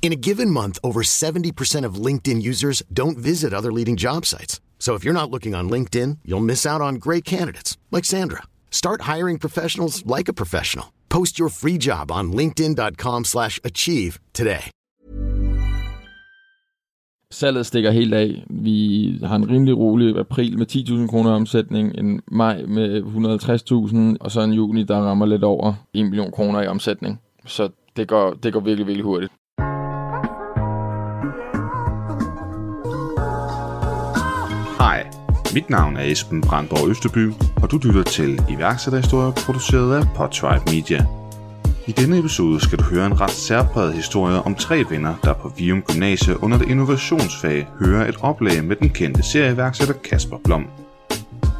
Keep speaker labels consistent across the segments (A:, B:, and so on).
A: In a given month, over 70% of LinkedIn users don't visit other leading job sites. So if you're not looking on LinkedIn, you'll miss out on great candidates like Sandra. Start hiring professionals like a professional. Post your free job on linkedin.com/achieve today.
B: Salget stikker helt af. Vi har en rimelig rolig april med 10.000 kroner omsætning, en maj med 150.000, og så en juni, der rammer lidt over 1 million kroner i omsætning. Så det går, det går virkelig, virkelig hurtigt.
C: Mit navn er Esben Brandborg Østerby, og du lytter til iværksætterhistorier produceret af Podtribe Media. I denne episode skal du høre en ret særpræget historie om tre venner, der på Vium Gymnasie under det innovationsfag hører et oplæg med den kendte serieværksætter Kasper Blom.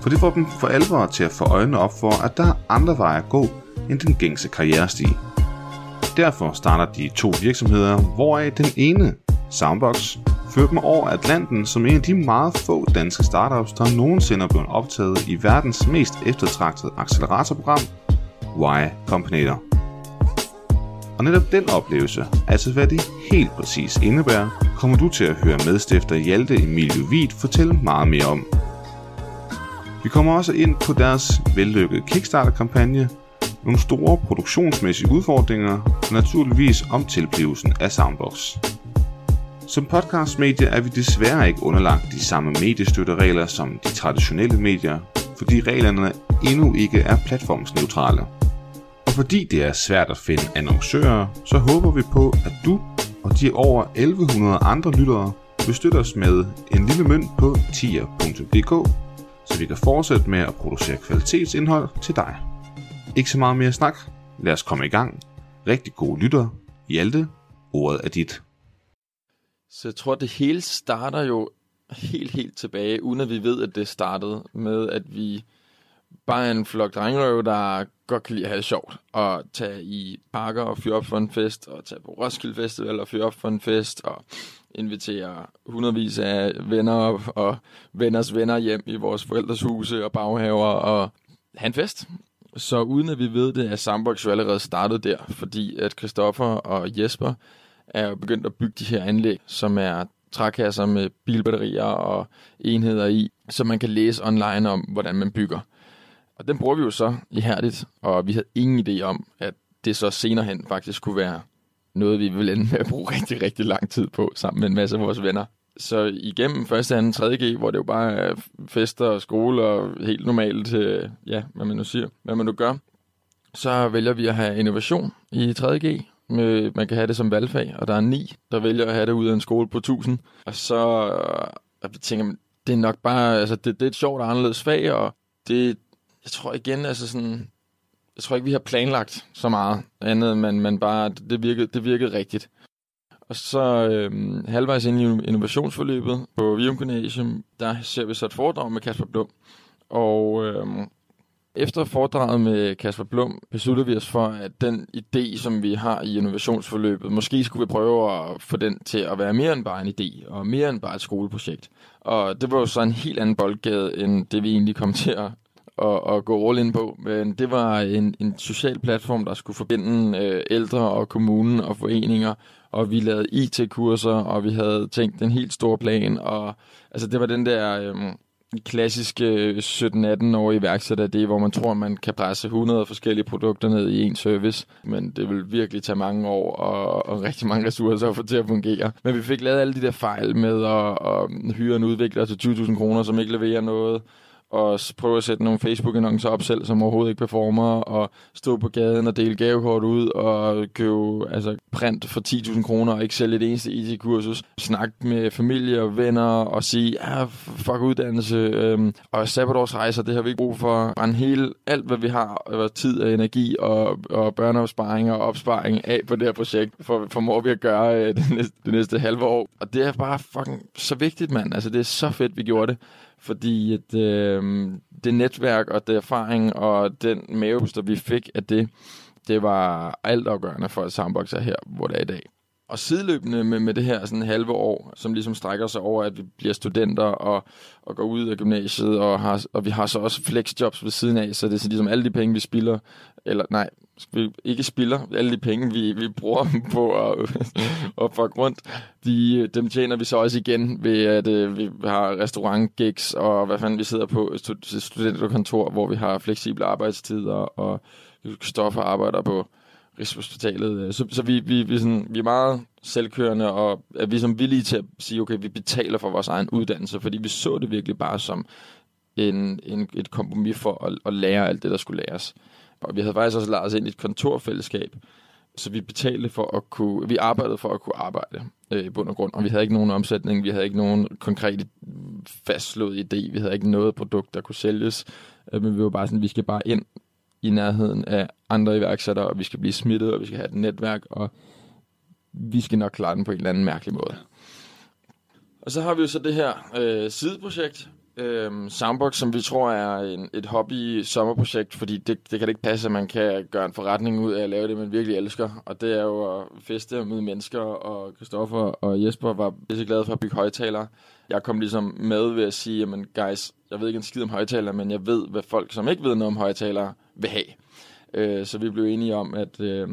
C: For det får dem for alvor til at få øjnene op for, at der er andre veje at gå end den gængse karrierestige. Derfor starter de to virksomheder, hvoraf den ene, Soundbox, førte dem over Atlanten som en af de meget få danske startups, der nogensinde er blevet optaget i verdens mest eftertragtede acceleratorprogram, Y Combinator. Og netop den oplevelse, altså hvad det helt præcis indebærer, kommer du til at høre medstifter Hjalte Emilio Witt fortælle meget mere om. Vi kommer også ind på deres vellykkede Kickstarter-kampagne, nogle store produktionsmæssige udfordringer og naturligvis om tilblivelsen af Soundbox. Som podcastmedie er vi desværre ikke underlagt de samme mediestøtteregler som de traditionelle medier, fordi reglerne endnu ikke er platformsneutrale. Og fordi det er svært at finde annoncører, så håber vi på, at du og de over 1100 andre lyttere vil støtte os med en lille mønt på tier.dk, så vi kan fortsætte med at producere kvalitetsindhold til dig. Ikke så meget mere snak. Lad os komme i gang. Rigtig gode lytter. Hjalte, ordet er dit.
B: Så jeg tror, det hele starter jo helt, helt tilbage, uden at vi ved, at det startede med, at vi bare er en flok drengerøv, der godt kan lide at have det sjovt. Og tage i parker og fyre op for en fest, og tage på Roskilde Festival og fyre op for en fest, og invitere hundredvis af venner op, og venners venner hjem i vores forældres huse og baghaver, og have en fest. Så uden at vi ved det, er Sandbox jo allerede startet der, fordi at Christoffer og Jesper er jo begyndt at bygge de her anlæg, som er trækasser med bilbatterier og enheder i, så man kan læse online om, hvordan man bygger. Og den bruger vi jo så ihærdigt, og vi havde ingen idé om, at det så senere hen faktisk kunne være noget, vi ville ende med at bruge rigtig, rigtig lang tid på, sammen med en masse af vores venner. Så igennem 1., 2., 3.G, hvor det jo bare er fester og skole og helt normalt, ja, hvad man nu siger, hvad man nu gør, så vælger vi at have innovation i 3.G. Med, man kan have det som valgfag, og der er ni, der vælger at have det ud af en skole på 1000. Og så øh, jeg tænker man, det er nok bare, altså det, det er et sjovt og anderledes fag, og det, jeg tror igen, altså sådan, jeg tror ikke, vi har planlagt så meget andet, men, men bare, det virkede, det virkede rigtigt. Og så øhm, halvvejs ind i innovationsforløbet på Vium Gymnasium, der ser vi så et foredrag med Kasper Blom. Og øhm, efter foredraget med Kasper Blum besluttede vi os for, at den idé, som vi har i innovationsforløbet, måske skulle vi prøve at få den til at være mere end bare en idé, og mere end bare et skoleprojekt. Og det var jo så en helt anden boldgade, end det vi egentlig kom til at, at, at gå all in på. Men det var en, en social platform, der skulle forbinde øh, ældre og kommunen og foreninger, og vi lavede IT-kurser, og vi havde tænkt en helt stor plan, og altså det var den der... Øh, klassiske øh, 17-18-årige iværksætter, det er, hvor man tror, man kan presse 100 forskellige produkter ned i en service, men det vil virkelig tage mange år og, og rigtig mange ressourcer at få til at fungere. Men vi fik lavet alle de der fejl med at, at hyre en udvikler til 20.000 kroner, som ikke leverer noget, og prøve at sætte nogle Facebook-annoncer op selv, som overhovedet ikke performer, og stå på gaden og dele gavekort ud, og købe altså, print for 10.000 kroner, og ikke sælge det eneste IT-kursus. Snak med familie og venner, og sige, ja, fuck uddannelse, øhm, og sabbatårsrejser, det har vi ikke brug for. Brænde hele, alt hvad vi har, tid og energi, og, og børneopsparing og opsparing af på det her projekt, for formår vi at gøre øh, det, næste, det næste halve år. Og det er bare fucking så vigtigt, mand. Altså, det er så fedt, vi gjorde det fordi at, øh, det netværk og det erfaring og den mavepuster, vi fik af det, det var altafgørende for, at Soundbox er her, hvor det er i dag. Og sideløbende med, med det her sådan halve år, som ligesom strækker sig over, at vi bliver studenter og, og går ud af gymnasiet, og, har, og vi har så også flexjobs ved siden af, så det er så ligesom alle de penge, vi spilder, eller nej, vi ikke spilder, alle de penge, vi, vi bruger på at, at få rundt, de, dem tjener vi så også igen ved, at øh, vi har restaurantgigs, og hvad fanden vi sidder på studenterkontor, hvor vi har fleksible arbejdstider, og stoffer arbejder på Rigshospitalet. Så, så vi, vi, vi, sådan, vi er meget selvkørende, og er vi som villige til at sige, okay, vi betaler for vores egen uddannelse, fordi vi så det virkelig bare som en, en, et kompromis for at, at lære alt det, der skulle læres. Og vi havde faktisk også lavet os ind i et kontorfællesskab, så vi betalte for at kunne, vi arbejdede for at kunne arbejde øh, i bund og grund, og vi havde ikke nogen omsætning, vi havde ikke nogen konkret fastslået idé, vi havde ikke noget produkt, der kunne sælges, øh, men vi var bare sådan, vi skal bare ind i nærheden af andre iværksættere, og vi skal blive smittet, og vi skal have et netværk, og vi skal nok klare den på en eller anden mærkelig måde. Og så har vi jo så det her øh, sideprojekt, øhm, Soundbox, som vi tror er en, et hobby-sommerprojekt, fordi det, det kan det ikke passe, at man kan gøre en forretning ud af at lave det, man virkelig elsker. Og det er jo at feste med mennesker, og Christoffer og Jesper var så glade for at bygge højtalere. Jeg kom ligesom med ved at sige, jamen guys, jeg ved ikke en skid om højtalere, men jeg ved, hvad folk, som ikke ved noget om højtalere, vil have. Øh, så vi blev enige om, at, øh,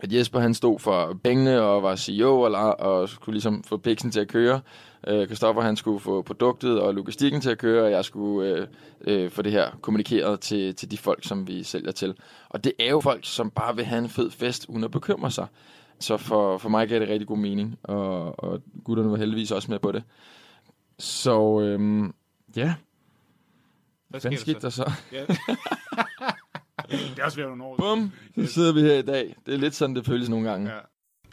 B: at Jesper han stod for pengene og var CEO og, og skulle ligesom få piksen til at køre. Øh, Christoffer han skulle få produktet og logistikken til at køre, og jeg skulle øh, øh, få det her kommunikeret til, til de folk, som vi sælger til. Og det er jo folk, som bare vil have en fed fest, uden at bekymre sig. Så for, for mig gav det rigtig god mening, og, og gutterne var heldigvis også med på det. Så øhm, ja, hvad, skete? Der så? Ja.
D: det er også været nogle år.
B: Bum, så sidder vi her i dag. Det er lidt sådan, det føles nogle gange. Ja.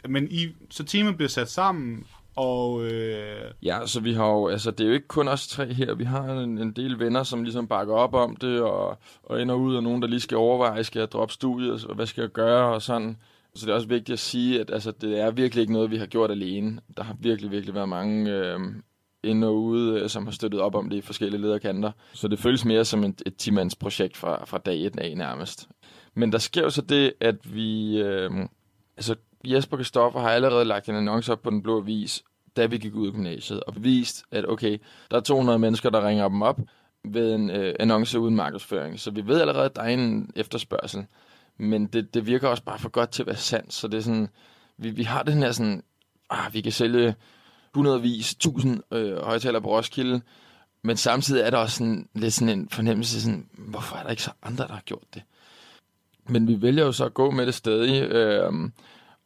D: Men I, så teamet bliver sat sammen, og... Øh...
B: Ja, så vi har jo, altså det er jo ikke kun os tre her, vi har en, en del venner, som ligesom bakker op om det, og, og ender ud, og nogen, der lige skal overveje, skal jeg droppe studiet, og hvad skal jeg gøre, og sådan. Så det er også vigtigt at sige, at altså, det er virkelig ikke noget, vi har gjort alene. Der har virkelig, virkelig været mange øh, ind og ude, øh, som har støttet op om det i forskellige lederkanter. Så det føles mere som et, et 10 projekt fra, fra dag 1 af nærmest. Men der sker jo så det, at vi... Øh, altså, Jesper Kristoffer har allerede lagt en annonce op på Den Blå Avis, da vi gik ud af gymnasiet, og bevist, at okay, der er 200 mennesker, der ringer dem op ved en øh, annonce uden markedsføring. Så vi ved allerede, at der er en efterspørgsel. Men det, det virker også bare for godt til at være sandt. Så det er sådan, vi, vi har den her sådan, ah, vi kan sælge hundredvis, tusind øh, højtaler på Roskilde, men samtidig er der også sådan, lidt sådan en fornemmelse, sådan, hvorfor er der ikke så andre, der har gjort det? Men vi vælger jo så at gå med det stadig, øh,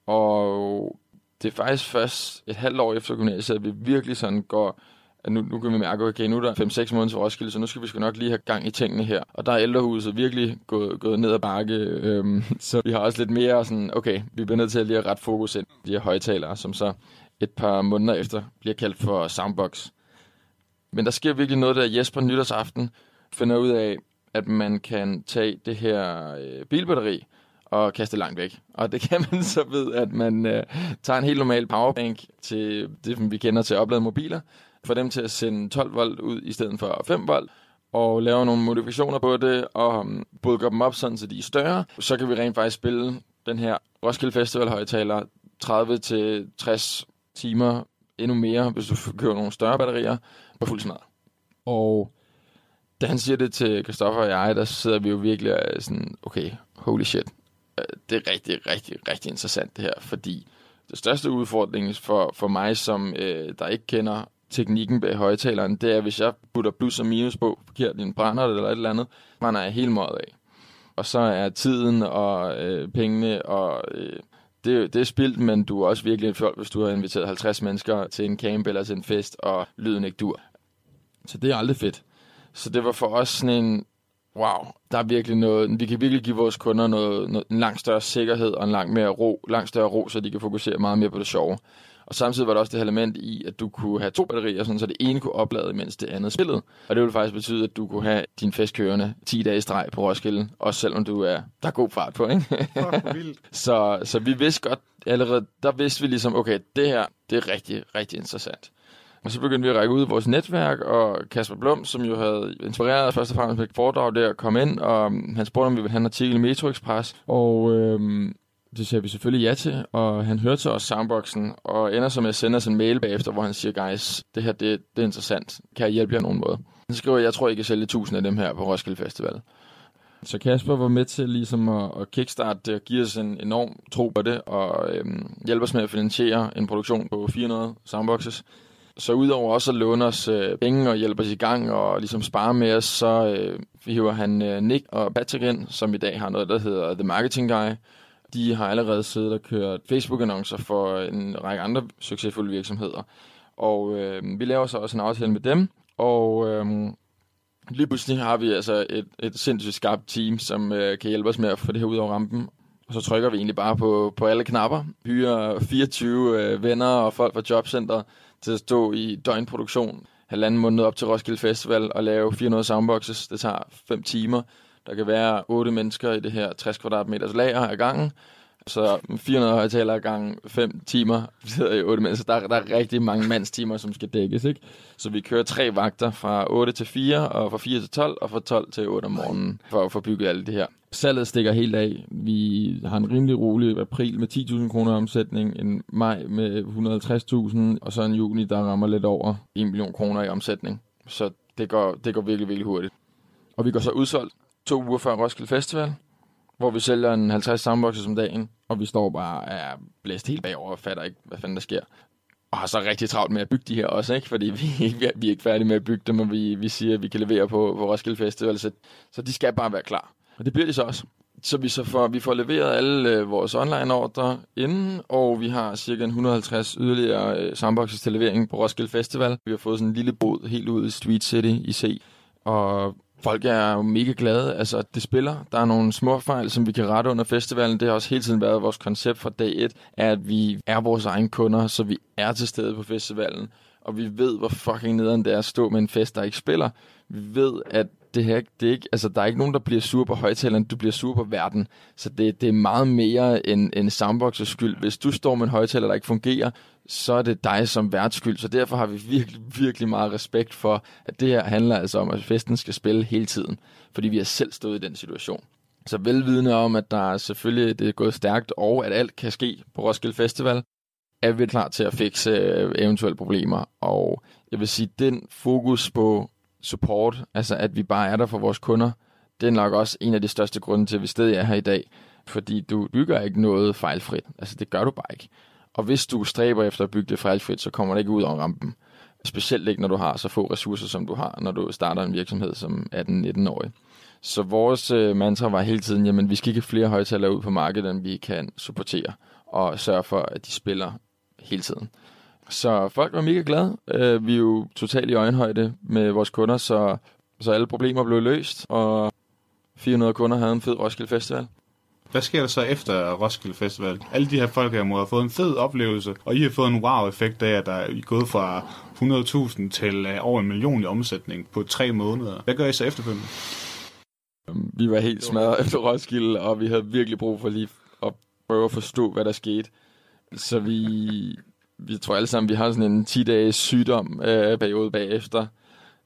B: og det er faktisk først et halvt år efter gymnasiet, at vi virkelig sådan går, at nu, nu kan vi mærke, okay, nu er der 5-6 måneder til Roskilde, så nu skal vi sgu nok lige have gang i tingene her. Og der er ældrehuset virkelig gået, gået ned ad bakke, øhm, så vi har også lidt mere sådan, okay, vi bliver nødt til at lige at ret fokus ind de her højtalere, som så et par måneder efter bliver kaldt for Soundbox. Men der sker virkelig noget, der Jesper nytårsaften finder ud af, at man kan tage det her øh, bilbatteri og kaste langt væk. Og det kan man så ved, at man øh, tager en helt normal powerbank til det, vi kender til opladet mobiler, får dem til at sende 12 volt ud i stedet for 5 volt, og laver nogle modifikationer på det, og um, bulker dem op sådan, så de er større. Så kan vi rent faktisk spille den her Roskilde Festival højtaler 30-60 timer, endnu mere, hvis du køber nogle større batterier, på fuld smadret. Og da han siger det til Christoffer og jeg, der sidder vi jo virkelig sådan, okay, holy shit. Øh, det er rigtig, rigtig, rigtig interessant det her, fordi det største udfordring for, for mig, som øh, der ikke kender teknikken bag højtaleren, det er, hvis jeg putter plus og minus på, forkert i en brænder eller et eller andet, man er helt meget af. Og så er tiden og øh, pengene og øh, det, det er spildt, men du er også virkelig en folk, hvis du har inviteret 50 mennesker til en camp eller til en fest, og lyden ikke dur. Så det er aldrig fedt. Så det var for os sådan en, wow, der er virkelig noget, vi kan virkelig give vores kunder noget, noget, en langt større sikkerhed og en langt, mere ro, langt større ro, så de kan fokusere meget mere på det sjove. Og samtidig var der også det element i, at du kunne have to batterier, sådan, så det ene kunne oplade, mens det andet spillede. Og det ville faktisk betyde, at du kunne have din fest kørende 10 dage i streg på Roskilde, også selvom du er, der er god fart på, ikke?
D: Fuck, vildt.
B: så, så vi vidste godt allerede, der vidste vi ligesom, okay, det her, det er rigtig, rigtig interessant. Og så begyndte vi at række ud i vores netværk, og Kasper Blom, som jo havde inspireret os først og fremmest med et foredrag der, kom ind, og han spurgte, om vi ville have en artikel i Metro Express. Og øhm, det siger vi selvfølgelig ja til, og han hørte til os soundboxen, og ender så med at sende os en mail bagefter, hvor han siger, guys, det her, det, det er interessant. Kan jeg hjælpe jer nogen måde? Han skriver, jeg tror, I kan sælge tusind af dem her på Roskilde Festival. Så Kasper var med til ligesom at, at kickstarte det og give os en enorm tro på det, og øhm, hjælpe os med at finansiere en produktion på 400 soundboxes. Så udover også at låne os øh, penge og hjælpe os i gang og ligesom spare med os, så øh, hiver han øh, Nick og Patrick ind, som i dag har noget, der hedder The Marketing Guy. De har allerede siddet og kørt Facebook-annoncer for en række andre succesfulde virksomheder. Og øh, vi laver så også en aftale med dem, og øh, lige pludselig har vi altså et, et sindssygt skarpt team, som øh, kan hjælpe os med at få det her ud over rampen. Og så trykker vi egentlig bare på, på alle knapper. Hyrer 24 øh, venner og folk fra Jobcenter til at stå i døgnproduktion halvanden måned op til Roskilde Festival og lave 400 soundboxes. Det tager 5 timer. Der kan være 8 mennesker i det her 60 kvadratmeters lager ad gangen. Så 400 højtalere gange 5 timer, sidder i 8 mennesker. Der, der er rigtig mange mandstimer, som skal dækkes. Ikke? Så vi kører tre vagter fra 8 til 4, og fra 4 til 12, og fra 12 til 8 om morgenen, for at få bygget alt det her. Salget stikker helt af. Vi har en rimelig rolig april med 10.000 kroner omsætning, en maj med 150.000, og så en juni, der rammer lidt over 1 million kroner i omsætning. Så det går, det går virkelig, virkelig hurtigt. Og vi går så udsolgt to uger før Roskilde Festival, hvor vi sælger en 50 soundboxes om dagen, og vi står bare er blæst helt bagover og fatter ikke, hvad fanden der sker. Og har så rigtig travlt med at bygge de her også, ikke? fordi vi, vi, er, vi er ikke færdige med at bygge dem, og vi, vi siger, at vi kan levere på, på Roskilde Festival, så, så de skal bare være klar. Og det bliver de så også. Så vi, så får, vi får leveret alle øh, vores online-ordre inden, og vi har cirka 150 yderligere øh, soundboxes til levering på Roskilde Festival. Vi har fået sådan en lille bod helt ud i Street City i C, og folk er jo mega glade. Altså, det spiller. Der er nogle små fejl, som vi kan rette under festivalen. Det har også hele tiden været vores koncept fra dag et, at vi er vores egne kunder, så vi er til stede på festivalen. Og vi ved, hvor fucking nederen det er at stå med en fest, der ikke spiller. Vi ved, at det her, det er ikke, altså, der er ikke nogen, der bliver sur på højtaleren, du bliver sur på verden. Så det, det er meget mere end, end soundboxers skyld. Hvis du står med en højtaler, der ikke fungerer, så er det dig som værts skyld. Så derfor har vi virkelig, virkelig meget respekt for, at det her handler altså om, at festen skal spille hele tiden. Fordi vi har selv stået i den situation. Så velvidende om, at der er selvfølgelig det er gået stærkt, og at alt kan ske på Roskilde Festival, er vi klar til at fikse øh, eventuelle problemer. Og jeg vil sige, den fokus på support, altså at vi bare er der for vores kunder, det er nok også en af de største grunde til, at vi stadig er her i dag. Fordi du bygger ikke noget fejlfrit. Altså det gør du bare ikke. Og hvis du stræber efter at bygge det fejlfrit, så kommer det ikke ud over rampen. Specielt ikke, når du har så få ressourcer, som du har, når du starter en virksomhed som 18-19-årig. Så vores øh, mantra var hele tiden, jamen vi skal ikke have flere højtalere ud på markedet, end vi kan supportere og sørge for, at de spiller hele tiden. Så folk var mega glade. Øh, vi er jo totalt i øjenhøjde med vores kunder, så, så alle problemer blev løst, og 400 kunder havde en fed Roskilde Festival.
D: Hvad sker der så efter Roskilde Festival? Alle de her folk her må have fået en fed oplevelse, og I har fået en wow-effekt af, at der er gået fra 100.000 til uh, over en million i omsætning på tre måneder. Hvad gør I så efterfølgende?
B: Vi var helt smadret efter Roskilde, og vi havde virkelig brug for lige at prøve at forstå, hvad der skete. Så vi, vi tror alle sammen, vi har sådan en 10-dages sygdom øh, periode bagefter,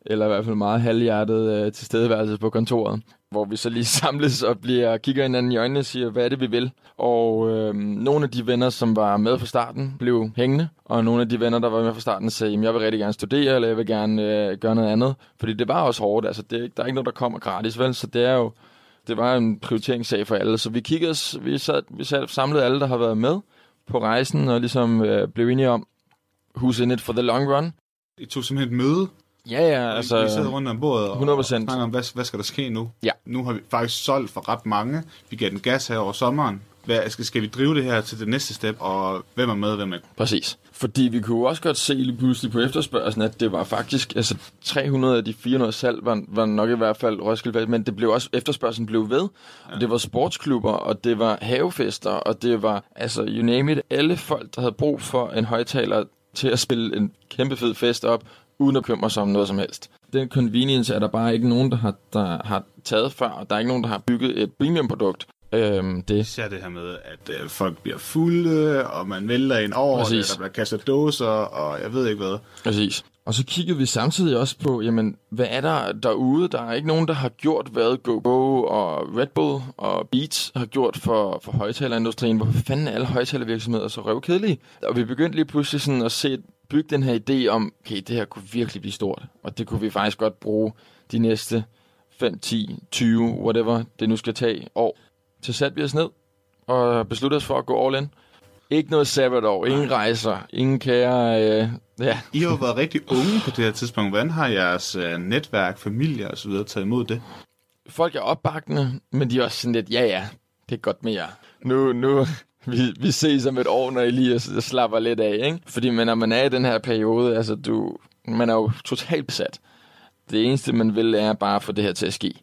B: eller i hvert fald meget halvhjertet øh, tilstedeværelse på kontoret, hvor vi så lige samles og bliver, kigger hinanden i øjnene og siger, hvad er det, vi vil. Og øh, nogle af de venner, som var med fra starten, blev hængende, og nogle af de venner, der var med fra starten, sagde, jeg vil rigtig gerne studere, eller jeg vil gerne øh, gøre noget andet. Fordi det var også hårdt, altså det, der er ikke noget, der kommer gratis, vel? Så det er jo, det var en prioriteringssag for alle. Så vi kiggede, vi, sad, vi sad, samlede alle, der har været med på rejsen, og ligesom øh, blev enige om, who's in it for the long run.
D: I tog simpelthen et møde,
B: Ja, ja, altså...
D: I sidder rundt om bordet og
B: 100%.
D: og snakker om, hvad, hvad skal der ske nu?
B: Ja.
D: Nu har vi faktisk solgt for ret mange. Vi gav den gas her over sommeren. Hvad, skal, skal vi drive det her til det næste step, og hvem er med, hvem er
B: Præcis. Fordi vi kunne også godt se lige pludselig på efterspørgselen, at det var faktisk, altså 300 af de 400 salg var, var nok i hvert fald Roskilde men det blev også, efterspørgselen blev ved. Ja. Og det var sportsklubber, og det var havefester, og det var, altså you name it, alle folk, der havde brug for en højtaler til at spille en kæmpe fed fest op, uden at bekymre sig om noget som helst. Den convenience er der bare ikke nogen, der har, der har taget før, og der er ikke nogen, der har bygget et premium produkt. Øhm, det.
D: Især det her med, at øh, folk bliver fulde, og man vælter ind over det, der bliver kastet dåser, og jeg ved ikke hvad.
B: Præcis. Og så kiggede vi samtidig også på, jamen, hvad er der derude? Der er ikke nogen, der har gjort, hvad GoGo og Red Bull og Beats har gjort for, for højtalerindustrien. Hvorfor fanden er alle højtalervirksomheder så røvkedelige? Og vi begyndte lige pludselig sådan at se, bygge den her idé om, okay, det her kunne virkelig blive stort. Og det kunne vi faktisk godt bruge de næste 5, 10, 20, whatever det nu skal tage år. Så satte vi os ned og besluttede os for at gå all in. Ikke noget sabbatår, ingen rejser, ingen kære... Øh, ja.
D: I har jo været rigtig unge på det her tidspunkt. Hvordan har jeres øh, netværk, familie videre taget imod det?
B: Folk er opbakkende, men de er også sådan lidt, ja ja, det er godt med jer. Nu, nu, vi, vi ses om et år, når I lige slapper lidt af, ikke? Fordi men, når man er i den her periode, altså du, man er jo totalt besat. Det eneste, man vil, er bare at få det her til at ske.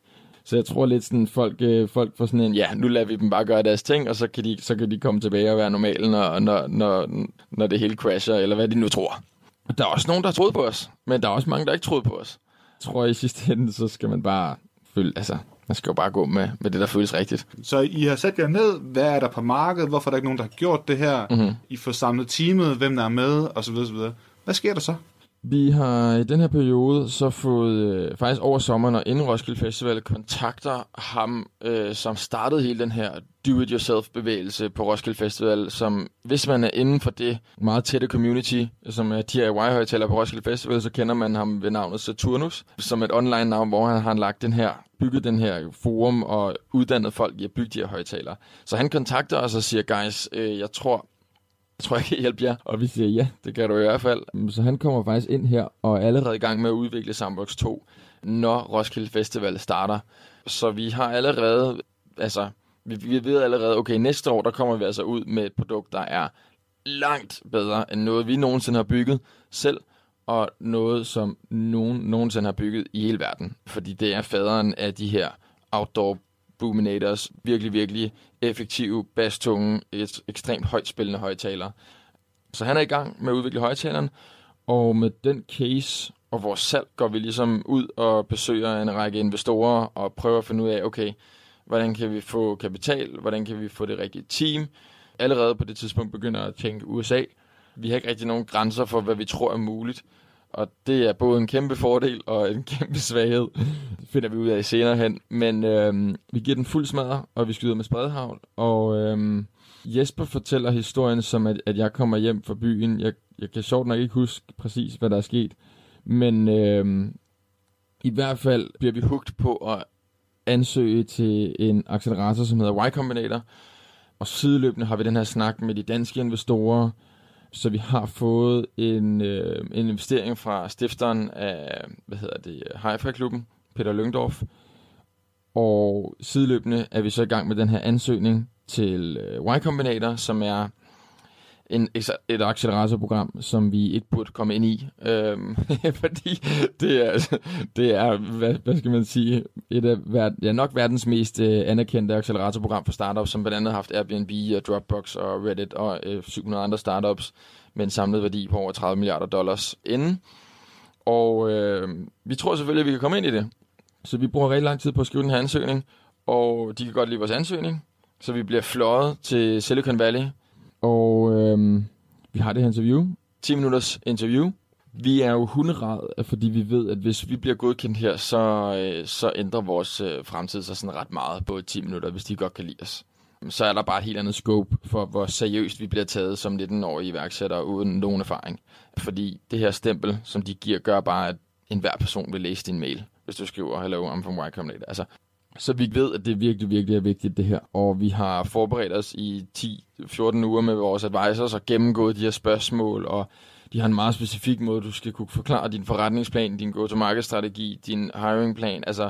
B: Så jeg tror lidt sådan, folk, øh, folk får sådan en, ja, nu lader vi dem bare gøre deres ting, og så kan de, så kan de komme tilbage og være normale, når, når, når, når det hele crasher, eller hvad de nu tror. Der er også nogen, der troet på os, men der er også mange, der ikke troede på os. Jeg tror i sidste ende, så skal man bare følge, altså, man skal jo bare gå med, med det, der føles rigtigt.
D: Så I har sat jer ned, hvad er der på markedet, hvorfor er der ikke nogen, der har gjort det her? Mm-hmm. I får samlet teamet, hvem der er med, og så videre, så videre. Hvad sker der så?
B: Vi har i den her periode så fået, øh, faktisk over sommeren og inden Roskilde Festival, kontakter ham, øh, som startede hele den her do-it-yourself-bevægelse på Roskilde Festival, som hvis man er inden for det meget tætte community, som er DIY-højtaler på Roskilde Festival, så kender man ham ved navnet Saturnus, som et online navn, hvor han har lagt den her bygget den her forum og uddannet folk i at bygge de her højtalere. Så han kontakter os og siger, guys, øh, jeg tror, jeg tror, jeg kan hjælpe jer. Og vi siger, ja, det kan du i hvert fald. Så han kommer faktisk ind her og er allerede i gang med at udvikle Sandbox 2, når Roskilde Festival starter. Så vi har allerede, altså, vi, vi ved allerede, okay, næste år, der kommer vi altså ud med et produkt, der er langt bedre end noget, vi nogensinde har bygget selv, og noget, som nogen nogensinde har bygget i hele verden. Fordi det er faderen af de her outdoor Boominators virkelig, virkelig effektive, basstunge, et ekstremt højt spillende højtaler. Så han er i gang med at udvikle højtaleren, og med den case og vores salg går vi ligesom ud og besøger en række investorer og prøver at finde ud af, okay, hvordan kan vi få kapital, hvordan kan vi få det rigtige team. Allerede på det tidspunkt begynder at tænke USA. Vi har ikke rigtig nogen grænser for, hvad vi tror er muligt. Og det er både en kæmpe fordel og en kæmpe svaghed. Det finder vi ud af senere hen. Men øhm, vi giver den fuld smadre, og vi skyder med spredhavl. Og øhm, Jesper fortæller historien som, at, at jeg kommer hjem fra byen. Jeg, jeg kan sjovt nok ikke huske præcis, hvad der er sket. Men øhm, i hvert fald bliver vi hugt på at ansøge til en accelerator, som hedder Y Combinator. Og sideløbende har vi den her snak med de danske investorer, så vi har fået en, øh, en investering fra stifteren af, hvad hedder det, Hi-Fi-klubben, Peter Lyngdorf. Og sideløbende er vi så i gang med den her ansøgning til øh, Y Combinator, som er en, et acceleratorprogram, som vi ikke burde komme ind i, øhm, fordi det er, det er hvad, hvad skal man sige, et af ver, ja, nok verdens mest øh, anerkendte acceleratorprogram for startups, som blandt andet har haft Airbnb og Dropbox og Reddit og øh, 700 andre startups med en samlet værdi på over 30 milliarder dollars inden. Og øh, vi tror selvfølgelig, at vi kan komme ind i det. Så vi bruger rigtig lang tid på at skrive den her ansøgning, og de kan godt lide vores ansøgning. Så vi bliver fløjet til Silicon Valley, og øhm, vi har det her interview. 10 minutters interview. Vi er jo hunderad, fordi vi ved, at hvis vi bliver godkendt her, så, øh, så ændrer vores øh, fremtid sig sådan ret meget på 10 minutter, hvis de godt kan lide os. Så er der bare et helt andet scope for, hvor seriøst vi bliver taget som 19-årige iværksættere uden nogen erfaring. Fordi det her stempel, som de giver, gør bare, at enhver person vil læse din mail, hvis du skriver, hello, I'm from Y Combinator. Altså, så vi ved, at det virkelig, virkelig er vigtigt, det her. Og vi har forberedt os i 10-14 uger med vores advisors og gennemgået de her spørgsmål, og de har en meget specifik måde, du skal kunne forklare din forretningsplan, din go-to-market-strategi, din hiringplan. Altså,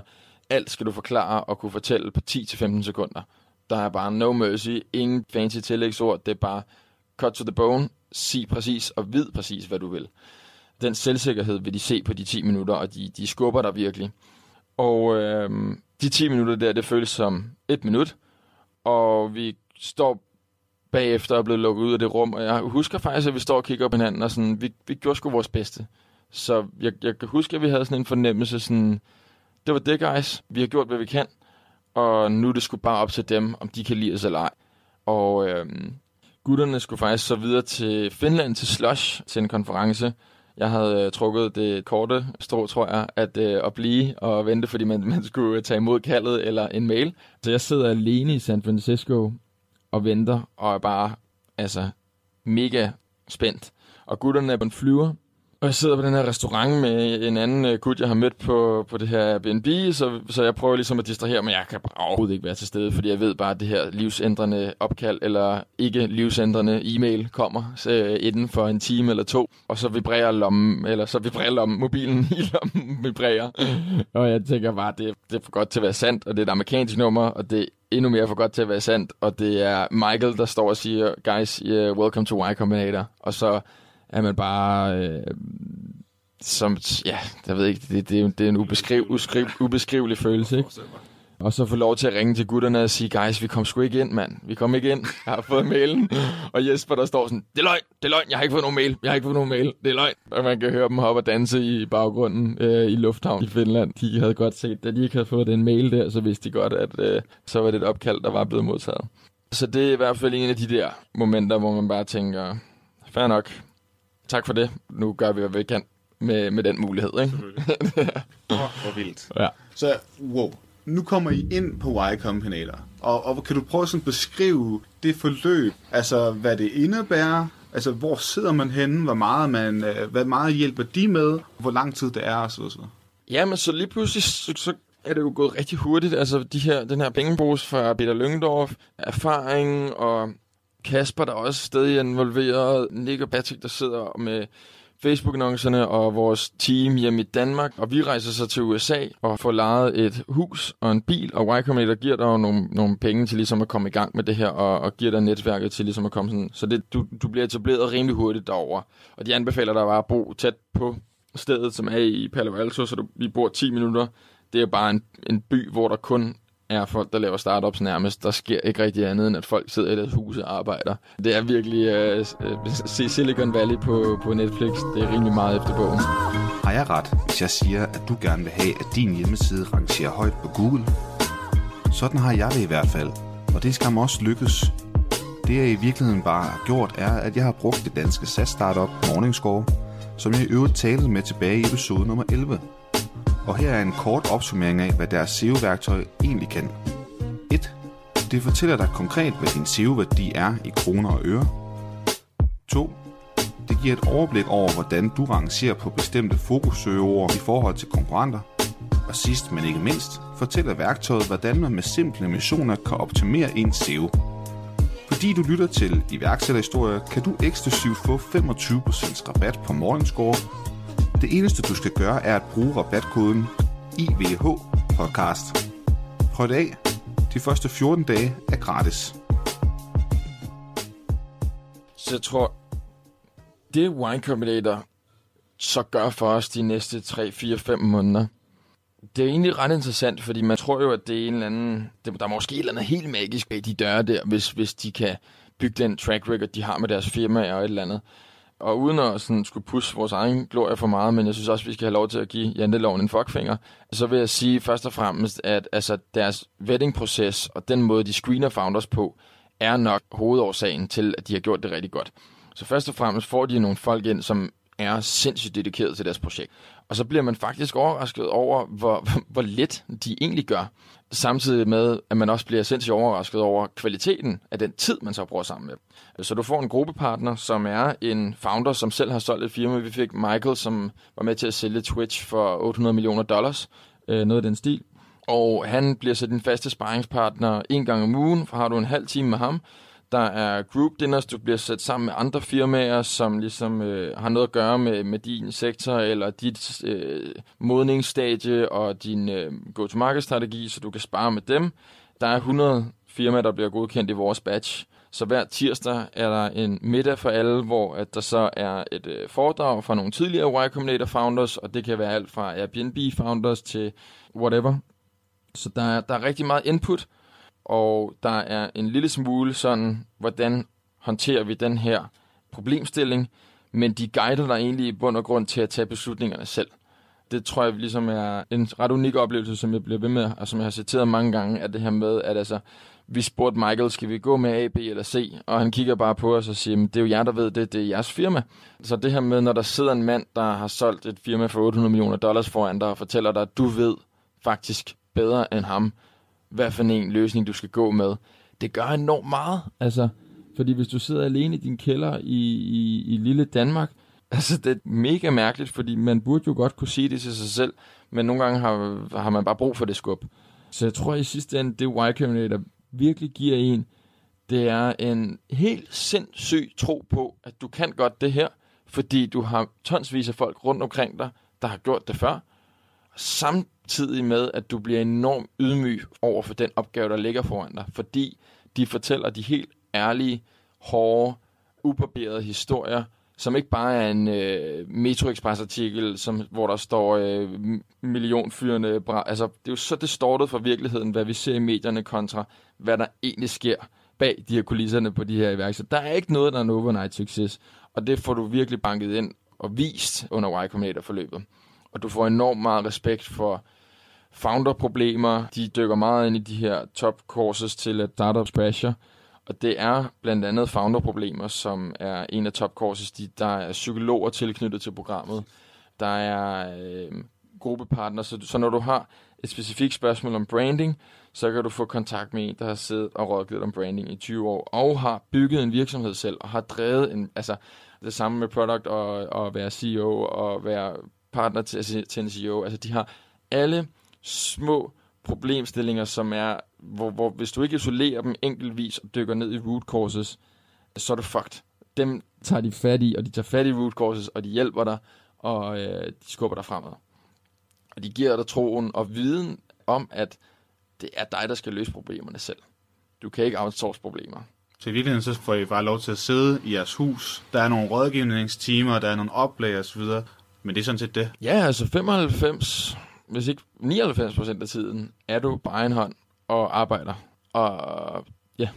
B: alt skal du forklare og kunne fortælle på 10-15 sekunder. Der er bare no mercy, ingen fancy tillægsord, det er bare cut to the bone, sig præcis og vid præcis, hvad du vil. Den selvsikkerhed vil de se på de 10 minutter, og de, de skubber dig virkelig. Og øh, de 10 minutter der, det føles som et minut, og vi står bagefter og blevet lukket ud af det rum, og jeg husker faktisk, at vi står og kigger på hinanden, og sådan, vi, vi gjorde sgu vores bedste. Så jeg, jeg kan huske, at vi havde sådan en fornemmelse, sådan, det var det, guys, vi har gjort, hvad vi kan, og nu er det sgu bare op til dem, om de kan lide os eller ej. Og øh, gutterne skulle faktisk så videre til Finland til Slush, til en konference. Jeg havde øh, trukket det korte strå, tror jeg, at, øh, at blive og vente, fordi man, man skulle tage imod kaldet eller en mail. Så jeg sidder alene i San Francisco og venter, og er bare altså mega spændt. Og gutterne er på en flyver, og jeg sidder på den her restaurant med en anden øh, gut, jeg har mødt på, på det her Airbnb, så, så jeg prøver ligesom at distrahere, men jeg kan overhovedet ikke være til stede, fordi jeg ved bare, at det her livsændrende opkald, eller ikke livsændrende e-mail kommer så, inden for en time eller to, og så vibrerer lommen, eller så vibrerer lommen, mobilen i lommen vibrerer. og jeg tænker bare, det, det er for godt til at være sandt, og det er et amerikansk nummer, og det er endnu mere for godt til at være sandt, og det er Michael, der står og siger, guys, yeah, welcome to Y Combinator, og så er man bare... Øh, som, ja, jeg ved ikke, det, det, det er en ubeskriv, uskriv, ubeskrivelig følelse, ikke? Og så få lov til at ringe til gutterne og sige, guys, vi kom sgu ikke ind, mand. Vi kom ikke ind. Jeg har fået mailen. Og Jesper, der står sådan, det er løgn, det er løgn, jeg har ikke fået nogen mail. Jeg har ikke fået nogen mail, det er løgn. Og man kan høre dem hoppe og danse i baggrunden øh, i lufthavn i Finland. De havde godt set, da de ikke havde fået den mail der, så vidste de godt, at øh, så var det et opkald, der var blevet modtaget. Så det er i hvert fald en af de der momenter, hvor man bare tænker, fair nok, tak for det. Nu gør vi, hvad vi kan med, med den mulighed. Ikke?
D: Hvor vildt.
B: Ja.
D: Så, wow. Nu kommer I ind på Y Combinator. Og, og kan du prøve at beskrive det forløb? Altså, hvad det indebærer? Altså, hvor sidder man henne? Hvor meget, man, øh, hvad meget hjælper de med? Hvor lang tid det er? Og så, så.
B: Ja, men så lige pludselig, så, så er det jo gået rigtig hurtigt. Altså, de her, den her pengepose fra Peter Lyngdorf, erfaring og Kasper, der også stadig involveret, Nick og Patrick, der sidder med Facebook-annoncerne og vores team hjemme i Danmark, og vi rejser så til USA og får lejet et hus og en bil, og Y Combinator giver dig nogle, nogle penge til ligesom at komme i gang med det her, og, og giver dig netværket til ligesom at komme sådan, så det, du, du bliver etableret rimelig hurtigt derover. Og de anbefaler dig bare at bo tæt på stedet, som er i Palo Alto, så du, vi bor 10 minutter. Det er bare en, en by, hvor der kun er folk, der laver startups nærmest. Der sker ikke rigtig andet, end at folk sidder i deres huse og arbejder. Det er virkelig uh, se Silicon Valley på, på Netflix. Det er rimelig meget efter bogen.
C: Har jeg ret, hvis jeg siger, at du gerne vil have, at din hjemmeside rangerer højt på Google? Sådan har jeg det i hvert fald, og det skal også lykkes. Det jeg i virkeligheden bare har gjort, er, at jeg har brugt det danske SaaS-startup Morningscore, som jeg i øvrigt talte med tilbage i episode nummer 11. Og her er en kort opsummering af, hvad deres SEO-værktøj egentlig kan. 1. Det fortæller dig konkret, hvad din SEO-værdi er i kroner og øre. 2. Det giver et overblik over, hvordan du rangerer på bestemte fokussøgeord i forhold til konkurrenter. Og sidst, men ikke mindst, fortæller værktøjet, hvordan man med simple missioner kan optimere ens SEO. Fordi du lytter til iværksætterhistorier, kan du eksklusivt få 25% rabat på Morningscore det eneste du skal gøre er at bruge rabatkoden IVH podcast. Prøv det af. De første 14 dage er gratis.
B: Så jeg tror, det Wine Combinator så gør for os de næste 3, 4, 5 måneder, det er egentlig ret interessant, fordi man tror jo, at det er en eller anden... Der er måske et eller andet helt magisk bag de døre der, hvis, hvis de kan bygge den track record, de har med deres firma og et eller andet og uden at sådan skulle pusse vores egen glorie for meget, men jeg synes også, vi skal have lov til at give janteloven en fuckfinger, så vil jeg sige først og fremmest, at altså, deres vettingproces og den måde, de screener founders på, er nok hovedårsagen til, at de har gjort det rigtig godt. Så først og fremmest får de nogle folk ind, som er sindssygt dedikeret til deres projekt. Og så bliver man faktisk overrasket over, hvor, hvor lidt de egentlig gør. Samtidig med, at man også bliver sindssygt overrasket over kvaliteten af den tid, man så bruger sammen med. Så du får en gruppepartner, som er en founder, som selv har solgt et firma. Vi fik Michael, som var med til at sælge Twitch for 800 millioner dollars. Øh, noget af den stil. Og han bliver så din faste sparringspartner en gang om ugen, for har du en halv time med ham, der er group dinners, du bliver sat sammen med andre firmaer, som ligesom øh, har noget at gøre med, med din sektor eller dit øh, modningsstadie og din øh, go-to-market-strategi, så du kan spare med dem. Der er 100 firmaer, der bliver godkendt i vores batch. Så hver tirsdag er der en middag for alle, hvor at der så er et øh, foredrag fra nogle tidligere Y Combinator founders, og det kan være alt fra Airbnb founders til whatever. Så der er, der er rigtig meget input, og der er en lille smule sådan, hvordan håndterer vi den her problemstilling, men de guider dig egentlig i bund og grund til at tage beslutningerne selv. Det tror jeg ligesom er en ret unik oplevelse, som jeg bliver ved med, og som jeg har citeret mange gange, at det her med, at altså, vi spurgte Michael, skal vi gå med A, B eller C? Og han kigger bare på os og siger, det er jo jer, der ved det, det er jeres firma. Så det her med, når der sidder en mand, der har solgt et firma for 800 millioner dollars foran dig, og fortæller dig, at du ved faktisk bedre end ham, hvad for en løsning du skal gå med, det gør enormt meget. Altså, fordi hvis du sidder alene i din kælder i, i, i lille Danmark, altså det er mega mærkeligt, fordi man burde jo godt kunne sige det til sig selv, men nogle gange har, har man bare brug for det skub. Så jeg tror i sidste ende, det Y Combinator virkelig giver en, det er en helt sindssyg tro på, at du kan godt det her, fordi du har tonsvis af folk rundt omkring dig, der har gjort det før, samtidig med, at du bliver enormt ydmyg over for den opgave, der ligger foran dig, fordi de fortæller de helt ærlige, hårde, ubarberede historier, som ikke bare er en øh, Metro Express-artikel, som, hvor der står øh, millionfyrende... Altså, det er jo så distortet fra virkeligheden, hvad vi ser i medierne kontra, hvad der egentlig sker bag de her kulisserne på de her iværksætter. Der er ikke noget, der er en overnight succes, og det får du virkelig banket ind og vist under Y Combinator-forløbet. Og du får enormt meget respekt for founder-problemer. De dykker meget ind i de her top courses til at startups crasher. Og det er blandt andet founder-problemer, som er en af top courses. De, der er psykologer tilknyttet til programmet. Der er øh, gruppepartner. Så, så når du har et specifikt spørgsmål om branding, så kan du få kontakt med en, der har siddet og rådgivet om branding i 20 år, og har bygget en virksomhed selv, og har drevet en, altså det samme med product og, og være CEO og være partner til, til en CEO. Altså de har alle små problemstillinger, som er, hvor, hvor hvis du ikke isolerer dem enkeltvis og dykker ned i root causes, så er du fucked. Dem tager de fat i, og de tager fat i root causes, og de hjælper dig, og øh, de skubber dig fremad. Og de giver dig troen og viden om, at det er dig, der skal løse problemerne selv. Du kan ikke outsource problemer.
D: Så i virkeligheden så får I bare lov til at sidde i jeres hus. Der er nogle rådgivningstimer, der er nogle oplag osv., men det er sådan set det.
B: Ja, altså 95, hvis ikke 99 procent af tiden, er du bare en hånd og arbejder. Og ja.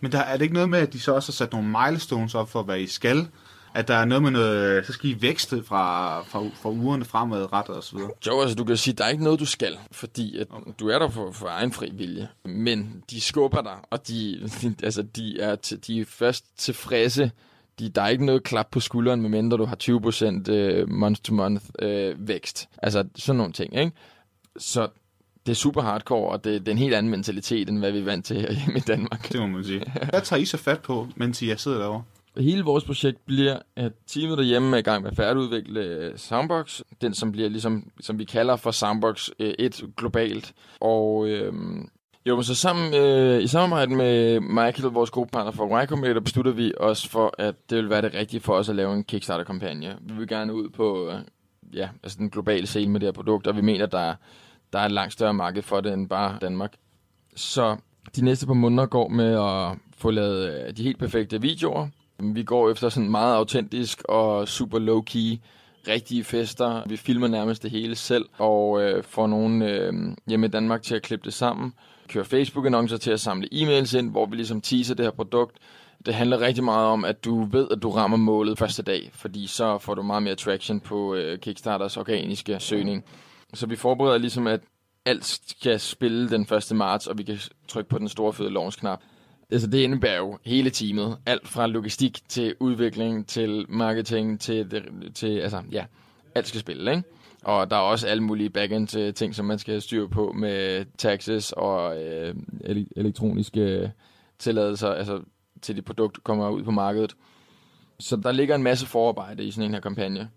D: Men der er det ikke noget med, at de så også har sat nogle milestones op for, hvad I skal? At der er noget med noget, så skal I vækste fra, fra, fra ugerne fremadrettet og så videre.
B: Jo, altså du kan sige, at der er ikke noget, du skal, fordi at okay. du er der for, for egen fri vilje. Men de skubber dig, og de, de, altså, de, er, til, de er først tilfredse, de, der er ikke noget klap på skulderen, medmindre du har 20% øh, month-to-month øh, vækst. Altså sådan nogle ting, ikke? Så det er super hardcore, og det, det er en helt anden mentalitet, end hvad vi er vant til hjemme i Danmark.
D: Det må man sige. Hvad tager I så fat på, mens I sidder derovre?
B: Hele vores projekt bliver, at teamet derhjemme er i gang med at færdigudvikle øh, Soundbox. Den, som bliver ligesom, som vi kalder for Soundbox 1 øh, globalt. Og øhm, jo, men så sammen, øh, i samarbejde med Michael, vores gode partner for Y Combinator, besluttede vi os for, at det ville være det rigtige for os at lave en Kickstarter-kampagne. Vi vil gerne ud på øh, ja, altså den globale scene med det her produkt, og vi mener, der der er et langt større marked for det end bare Danmark. Så de næste par måneder går med at få lavet øh, de helt perfekte videoer. Vi går efter sådan meget autentisk og super low-key rigtige fester. Vi filmer nærmest det hele selv, og øh, får nogen øh, hjemme i Danmark til at klippe det sammen køre Facebook-annoncer til at samle e-mails ind, hvor vi ligesom teaser det her produkt. Det handler rigtig meget om, at du ved, at du rammer målet første dag, fordi så får du meget mere traction på øh, Kickstarters organiske søgning. Så vi forbereder ligesom, at alt skal spille den 1. marts, og vi kan trykke på den store fede launch-knap. Altså det indebærer jo hele teamet. Alt fra logistik til udvikling til marketing til, til altså ja, alt skal spille, ikke? Og der er også alle mulige backend ting, som man skal styre på med taxes og øh, elektroniske tilladelser, altså til det produkt kommer ud på markedet. Så der ligger en masse forarbejde i sådan en her kampagne.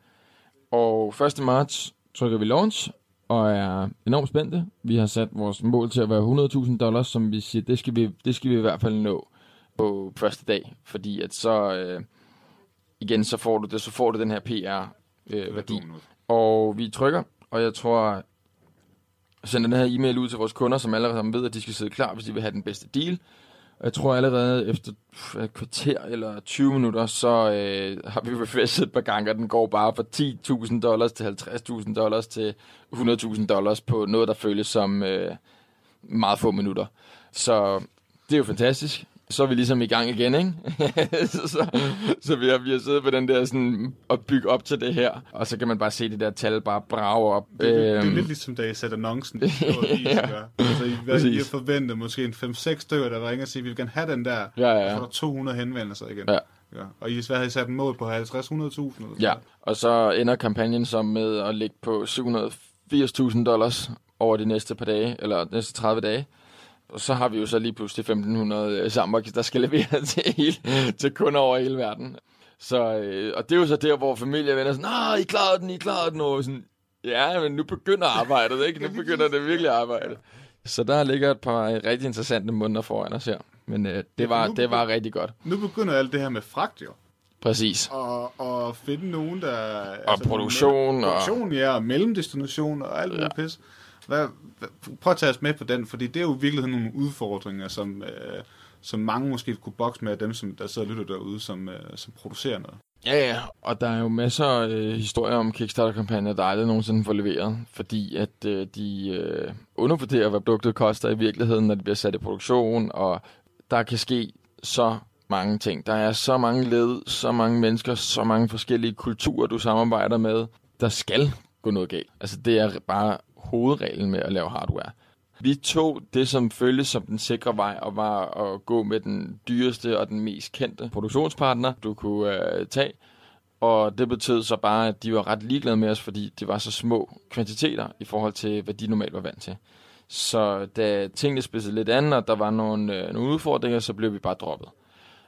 B: Og 1. marts trykker vi launch, og er enormt spændte. Vi har sat vores mål til at være 100.000 dollars, som vi siger, det skal vi, det skal vi i hvert fald nå på første dag, fordi at så øh, igen, så får du det, så får du den her PR øh, værdi. Og vi trykker, og jeg tror, sender den her e-mail ud til vores kunder, som allerede sammen ved, at de skal sidde klar, hvis de vil have den bedste deal. Og jeg tror allerede efter et kvarter eller 20 minutter, så øh, har vi refreshet et par gange, og den går bare fra 10.000 dollars til 50.000 dollars til 100.000 dollars på noget, der føles som øh, meget få minutter. Så det er jo fantastisk så er vi ligesom i gang igen, ikke? så, så, så vi, har, vi har siddet på den der sådan, at bygge op til det her, og så kan man bare se det der tal bare brage op.
D: Det, det, det er øhm. lidt ligesom, da I satte annoncen. ja, altså, I, I har forventet måske en 5-6 stykker, der ringer og siger, vi vil gerne have den der,
B: ja, ja,
D: og så er der 200 henvendelser igen.
B: Ja.
D: Ja. Og I hvad havde I sat en mål på 50-100.000?
B: Ja, og så ender kampagnen så med at ligge på 780.000 dollars over de næste par dage, eller næste 30 dage. Og så har vi jo så lige pludselig 1500 øh, sambox, der skal levere til, hele, til kunder over hele verden. Så, øh, og det er jo så der, hvor familie og venner sådan, nej, I klarede den, I klarede den, og sådan, ja, men nu begynder arbejdet, ikke? Nu begynder det virkelig arbejde. Så der ligger et par rigtig interessante måneder foran os her. Men øh, det, var, det var rigtig godt.
D: Nu begynder alt det her med fragt, jo.
B: Præcis.
D: Og, og finde nogen, der...
B: Og altså, produktion.
D: Produktion, og... ja, og mellemdestination og alt ja. pis. Hvad, hvad, prøv at tage os med på den, fordi det er jo i virkeligheden nogle udfordringer, som, øh, som mange måske kunne bokse med af dem, som der sidder og lytter derude, som, øh, som producerer noget.
B: Ja, ja, og der er jo masser af øh, historier om Kickstarter-kampagner, der aldrig nogensinde får leveret, fordi at øh, de øh, undervurderer, hvad produktet koster i virkeligheden, når det bliver sat i produktion, og der kan ske så mange ting. Der er så mange led, så mange mennesker, så mange forskellige kulturer, du samarbejder med. Der skal gå noget galt. Altså, det er bare hovedreglen med at lave hardware. Vi tog det, som føltes som den sikre vej, og var at gå med den dyreste og den mest kendte produktionspartner, du kunne øh, tage. Og det betød så bare, at de var ret ligeglade med os, fordi det var så små kvantiteter i forhold til, hvad de normalt var vant til. Så da tingene spidsede lidt andet, og der var nogle, øh, nogle udfordringer, så blev vi bare droppet.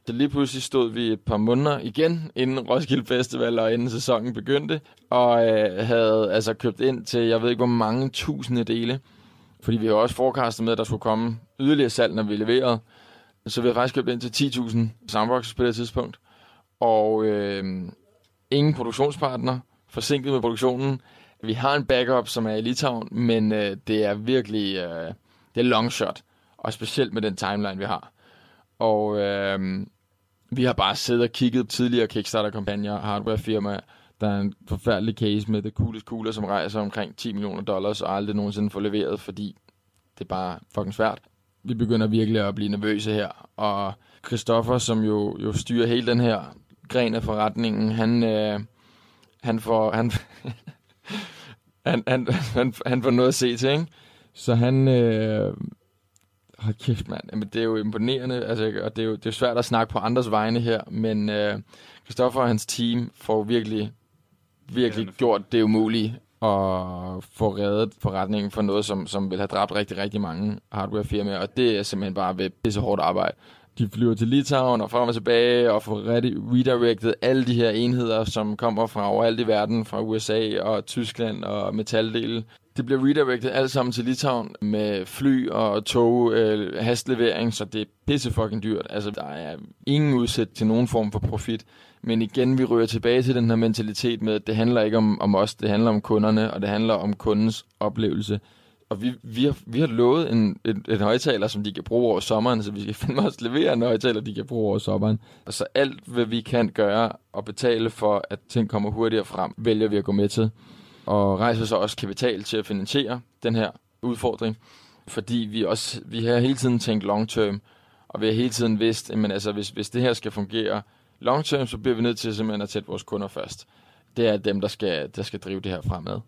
B: Så lige pludselig stod vi et par måneder igen, inden Roskilde Festival og inden sæsonen begyndte, og øh, havde altså købt ind til, jeg ved ikke hvor mange tusinde dele, fordi vi har også forecastet med, at der skulle komme yderligere salg, når vi leverede. Så vi har faktisk købt ind til 10.000 soundboxes på det tidspunkt. Og øh, ingen produktionspartner, forsinket med produktionen. Vi har en backup, som er i Litauen, men øh, det er virkelig øh, det er long shot. Og specielt med den timeline, vi har. Og øh, vi har bare siddet og kigget tidligere Kickstarter-kampagner, hardwarefirmaer, der er en forfærdelig case med The Coolest Cooler, som rejser omkring 10 millioner dollars og aldrig nogensinde får leveret, fordi det er bare fucking svært. Vi begynder virkelig at blive nervøse her, og Christoffer, som jo, jo styrer hele den her gren af forretningen, han, øh, han får... Han, han, han, han, han får noget at se til, ikke? Så han, øh, Hold kæft, mand. Jamen, det er jo imponerende, altså, og det er jo det er svært at snakke på andres vegne her, men øh, Christoffer og hans team får virkelig, virkelig gjort det umulige at få reddet forretningen for noget, som, som vil have dræbt rigtig, rigtig mange hardwarefirmaer, og det er simpelthen bare ved pisse hårdt arbejde. De flyver til Litauen og frem og tilbage og får redirected alle de her enheder, som kommer fra overalt i verden, fra USA og Tyskland og metaldele det bliver redirected alt sammen til Litauen med fly og tog, øh, hastlevering, så det er pisse fucking dyrt. Altså, der er ingen udsæt til nogen form for profit. Men igen, vi rører tilbage til den her mentalitet med, at det handler ikke om, om os, det handler om kunderne, og det handler om kundens oplevelse. Og vi, vi, har, vi har lovet en, en, en højtaler, som de kan bruge over sommeren, så vi skal fandme også levere en højtaler, de kan bruge over sommeren. Og så alt, hvad vi kan gøre og betale for, at ting kommer hurtigere frem, vælger vi at gå med til og rejser så også kapital til at finansiere den her udfordring, fordi vi også vi har hele tiden tænkt long term, og vi har hele tiden vidst, at altså, hvis, hvis det her skal fungere long term, så bliver vi nødt til simpelthen at sætte vores kunder først. Det er dem, der skal, der skal drive det her fremad.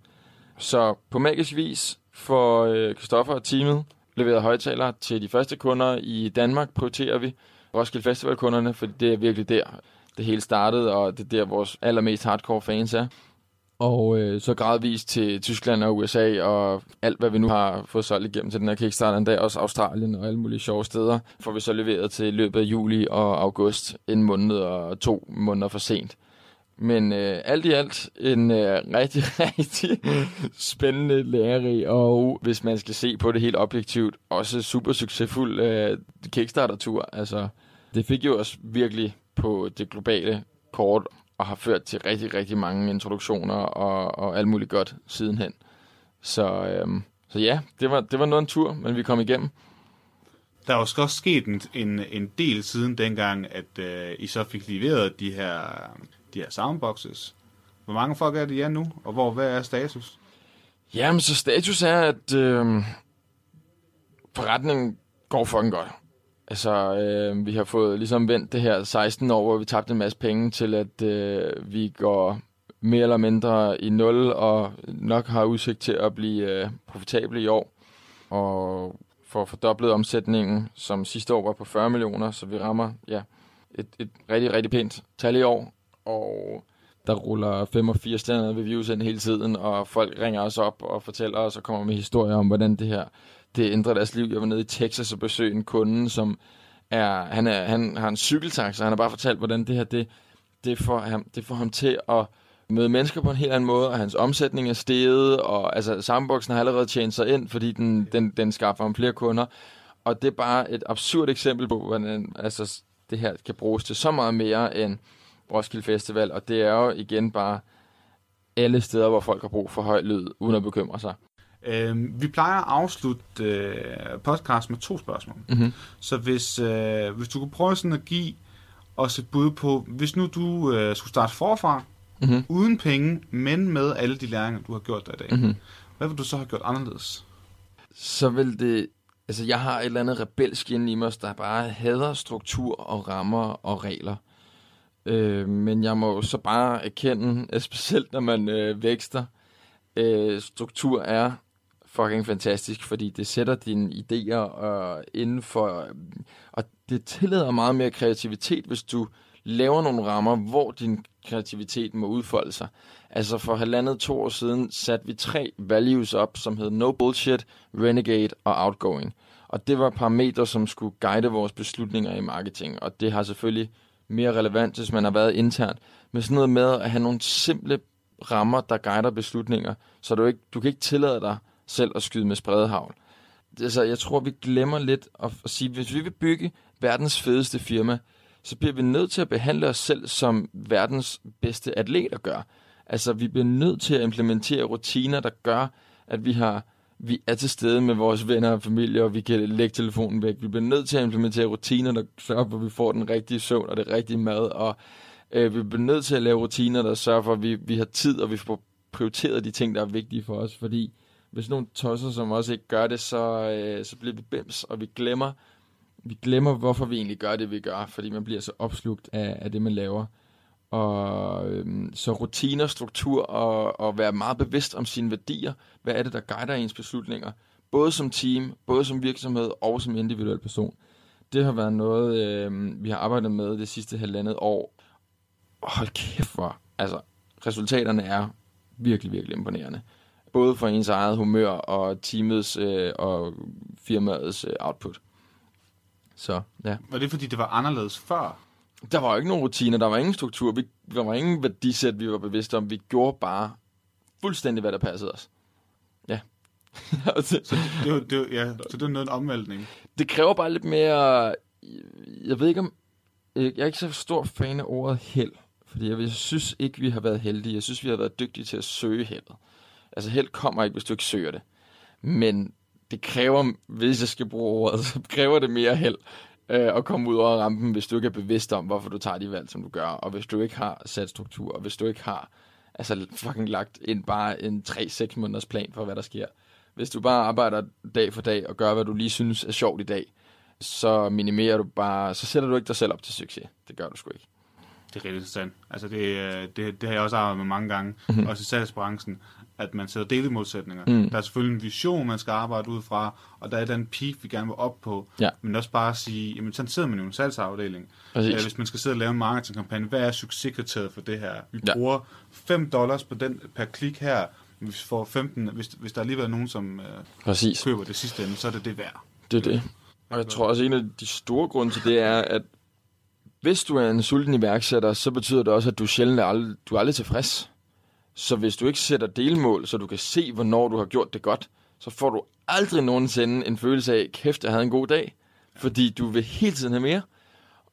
B: Så på magisk vis for øh, og teamet leveret højtalere til de første kunder i Danmark, prioriterer vi Roskilde Festival-kunderne, for det er virkelig der, det hele startede, og det er der, vores allermest hardcore fans er. Og øh, så gradvist til Tyskland og USA og alt, hvad vi nu har fået solgt igennem til den her Kickstarter, endda også Australien og alle mulige sjove steder, får vi så leveret til løbet af juli og august, en måned og to måneder for sent. Men øh, alt i alt en øh, rigtig, rigtig spændende lærerig, og hvis man skal se på det helt objektivt, også super succesfuld øh, Kickstarter-tur. Altså, det fik jo også virkelig på det globale kort og har ført til rigtig, rigtig mange introduktioner og, og alt muligt godt sidenhen. Så øhm, så ja, det var, det var noget en tur, men vi kom igennem.
D: Der er også sket en, en, en del siden dengang, at øh, I så fik leveret de her, de her soundboxes. Hvor mange folk er det jer nu, og hvor, hvad er status?
B: Jamen, så status er, at øh, forretningen går fucking godt. Altså, øh, vi har fået ligesom vendt det her 16 år, hvor vi tabte en masse penge, til at øh, vi går mere eller mindre i nul, og nok har udsigt til at blive øh, profitable i år. Og for fordoblet omsætningen, som sidste år var på 40 millioner, så vi rammer ja, et, et rigtig, rigtig pænt tal i år. Og der ruller 85 stjerner reviews ind hele tiden, og folk ringer os op og fortæller os og kommer med historier om, hvordan det her det ændrer deres liv. Jeg var nede i Texas og besøgte en kunde, som er, han, er, han har en cykeltaxa, han har bare fortalt, hvordan det her, det, det, får ham, det får ham til at møde mennesker på en helt anden måde, og hans omsætning er steget, og altså Samboksen har allerede tjent sig ind, fordi den, den, den skaffer ham flere kunder. Og det er bare et absurd eksempel på, hvordan altså, det her kan bruges til så meget mere end Roskilde Festival, og det er jo igen bare alle steder, hvor folk har brug for høj lyd, uden at bekymre sig.
D: Øh, vi plejer at afslutte øh, podcast med to spørgsmål.
B: Mm-hmm.
D: Så hvis, øh, hvis du kunne prøve sådan at give os et bud på, hvis nu du øh, skulle starte forfra,
B: Mm-hmm.
D: uden penge, men med alle de læringer, du har gjort der i dag,
B: Mm-hmm.
D: hvad vil du så have gjort anderledes?
B: så vil det... Altså, jeg har et eller andet rebelsk inde i mig, der bare hader struktur og rammer og regler. Øh, men jeg må så bare erkende, at specielt når man øh, vækster, øh, struktur er fucking fantastisk, fordi det sætter dine idéer øh, inden for... Øh, og det tillader meget mere kreativitet, hvis du laver nogle rammer, hvor din kreativitet må udfolde sig. Altså for halvandet to år siden satte vi tre values op, som hed No Bullshit, Renegade og Outgoing. Og det var parametre, som skulle guide vores beslutninger i marketing. Og det har selvfølgelig mere relevant, hvis man har været internt. Men sådan noget med at have nogle simple rammer, der guider beslutninger, så du, ikke, du kan ikke tillade dig selv at skyde med spredehavl. Altså, jeg tror, vi glemmer lidt at, at sige, hvis vi vil bygge verdens fedeste firma, så bliver vi nødt til at behandle os selv som verdens bedste atleter gør. Altså, vi bliver nødt til at implementere rutiner, der gør, at vi har vi er til stede med vores venner og familie, og vi kan lægge telefonen væk. Vi bliver nødt til at implementere rutiner, der sørger for, at vi får den rigtige søvn og det rigtige mad, og øh, vi bliver nødt til at lave rutiner, der sørger for, at vi, vi har tid, og vi får prioriteret de ting, der er vigtige for os, fordi hvis nogle tosser, som også ikke gør det, så, øh, så bliver vi bims, og vi glemmer, vi glemmer, hvorfor vi egentlig gør det, vi gør, fordi man bliver så opslugt af, af det, man laver. Og øhm, så rutiner, struktur og, og være meget bevidst om sine værdier. Hvad er det, der guider ens beslutninger? Både som team, både som virksomhed og som individuel person. Det har været noget, øhm, vi har arbejdet med det sidste halvandet år. Hold kæft for, altså resultaterne er virkelig, virkelig imponerende. Både for ens eget humør og teamets øh, og firmaets øh, output. Så ja.
D: Var det, fordi det var anderledes før?
B: Der var jo ikke nogen rutiner, der var ingen struktur, vi, der var ingen værdisæt, vi var bevidste om. Vi gjorde bare fuldstændig, hvad der passede os. Ja.
D: Så det, var, det, var, ja, så det var noget en omvæltning.
B: det kræver bare lidt mere... Jeg ved ikke om... Jeg er ikke så stor fan af ordet held. Fordi jeg synes ikke, vi har været heldige. Jeg synes, vi har været dygtige til at søge heldet. Altså held kommer ikke, hvis du ikke søger det. Men det kræver, hvis jeg skal bruge ordet, så kræver det mere held øh, at komme ud over rampen, hvis du ikke er bevidst om, hvorfor du tager de valg, som du gør, og hvis du ikke har sat struktur, og hvis du ikke har altså fucking lagt en, bare en 3-6 måneders plan for, hvad der sker. Hvis du bare arbejder dag for dag og gør, hvad du lige synes er sjovt i dag, så minimerer du bare, så sætter du ikke dig selv op til succes. Det gør du sgu ikke.
D: Det er rigtig interessant. Altså det, øh, det, det har jeg også arbejdet med mange gange, mm-hmm. også i salgsbranchen, at man sætter delimodsætninger. Mm. Der er selvfølgelig en vision, man skal arbejde ud fra, og der er den peak, vi gerne vil op på.
B: Ja.
D: Men også bare at sige, jamen sådan sidder man jo i en salgsafdeling.
B: Præcis.
D: Øh, hvis man skal sidde og lave en marketingkampagne, hvad er succeskriteriet for det her? Vi
B: Ja.
D: bruger 5 dollars på den per klik her, hvis vi får 15, hvis, hvis der alligevel er nogen, som øh,
B: Præcis.
D: køber det sidste ende, så er det det værd.
B: Det er det. Og jeg tror også, en af de store grunde til det er, at hvis du er en sulten iværksætter, så betyder det også, at du sjældent er aldrig, du er aldrig tilfreds. Så hvis du ikke sætter delmål, så du kan se, hvornår du har gjort det godt, så får du aldrig nogensinde en følelse af, kæft, jeg havde en god dag. Fordi du vil hele tiden have mere.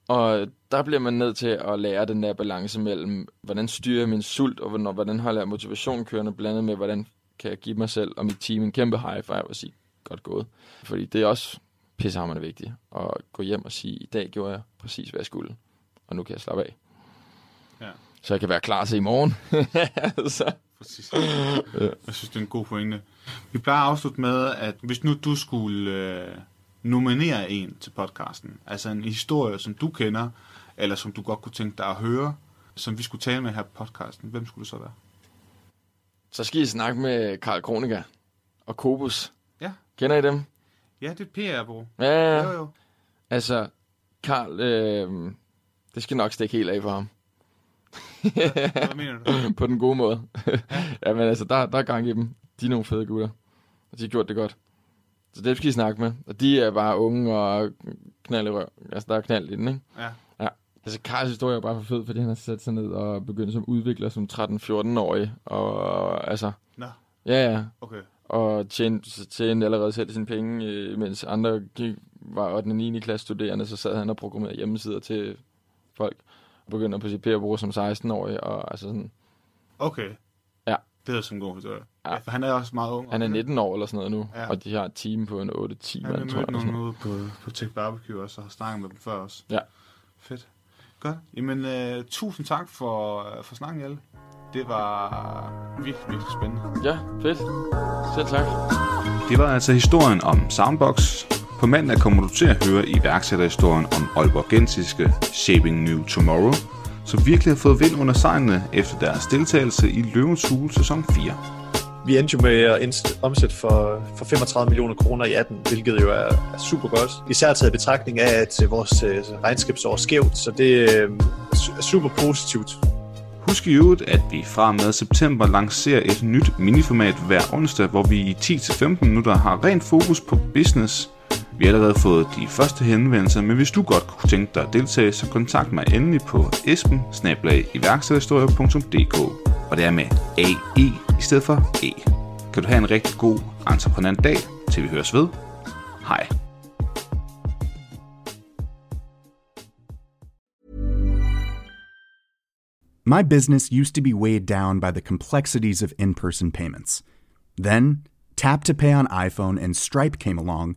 B: Og der bliver man nødt til at lære den der balance mellem, hvordan styrer jeg min sult, og hvornår, hvordan holder jeg motivationen kørende, blandet med, hvordan kan jeg give mig selv og mit team en kæmpe high five og sige, godt gået. Fordi det er også pissehammerende vigtigt at gå hjem og sige, i dag gjorde jeg præcis, hvad jeg skulle, og nu kan jeg slappe af.
D: Ja.
B: Så jeg kan være klar til i morgen. så,
D: Præcis. Jeg synes, det er en god pointe. Vi plejer at afslutte med, at hvis nu du skulle øh, nominere en til podcasten, altså en historie, som du kender, eller som du godt kunne tænke dig at høre, som vi skulle tale med her på podcasten, hvem skulle det så være?
B: så skal I snakke med Karl Kronika og Kobus.
D: Ja,
B: Kender I dem?
D: ja det er et PR-bureau.
B: Ja,
D: Jo, jo.
B: altså, Karl, øh, det skal nok stikke helt af for ham.
D: Hvad mener du?
B: på den gode måde. ja, men altså, der, der er gang i dem. De er nogle fede gutter. Og de har gjort det godt. Så det skal I snakke med. Og de er bare unge og knald i røv. Altså, der er knald i den, ikke?
D: Ja.
B: Ja. Altså, Karls historie er bare for fed, fordi han har sat sig ned og begyndt som udvikler som 13-14-årig. Og altså,
D: Nå,
B: ja, ja.
D: okay.
B: Og tjente, tjente allerede selv sine penge, øh, mens andre gik, var 8. og 9. klasse studerende, så sad han og programmerede hjemmesider til folk. Og begyndte på sit PR-bureau som 16-årig, og altså sådan,
D: Okay.
B: Ja.
D: Det er sådan en god historie. Ja.
B: Ja.
D: for han er også meget ung.
B: Han er 19 år eller sådan noget nu,
D: Ja.
B: og de har et team på en 8-10
D: Han
B: mand,
D: har
B: tror jeg.
D: mødt
B: sådan
D: nogen ude på, på Tech Barbecue også, og har snakket med dem før også.
B: Ja.
D: Fedt. Godt. Jamen, øh, tusind tak for, øh, for snakken, Jelle. Det var virkelig, virkelig spændende.
B: Ja, fedt. Selv tak.
C: Det var altså historien om Soundbox. På mandag kommer du til at høre iværksætterhistorien om Aalborgensiske Shaping New Tomorrow, som virkelig har fået vind under sejlene efter deres deltagelse i Løvens Hule sæson 4.
E: Vi endte jo med at omsætte for, for 35 millioner kroner i 18, hvilket jo er, er super godt. Især taget i betragtning af, at øh, vores øh, regnskabsår er skævt, så det øh, er er super positivt.
C: Husk i øvrigt, at vi fra og med september lancerer et nyt miniformat hver onsdag, hvor vi i 10-15 minutter har rent fokus på business. Vi har allerede fået de første henvendelser, men hvis du godt kunne tænke dig at deltage, så kontakt mig endelig på esben og det er med AE i stedet for E. Kan du have en rigtig god entreprenant dag, til vi høres ved. Hej.
F: My business used to be weighed down by the complexities of in person payments. Then, Tap to Pay on iPhone and Stripe came along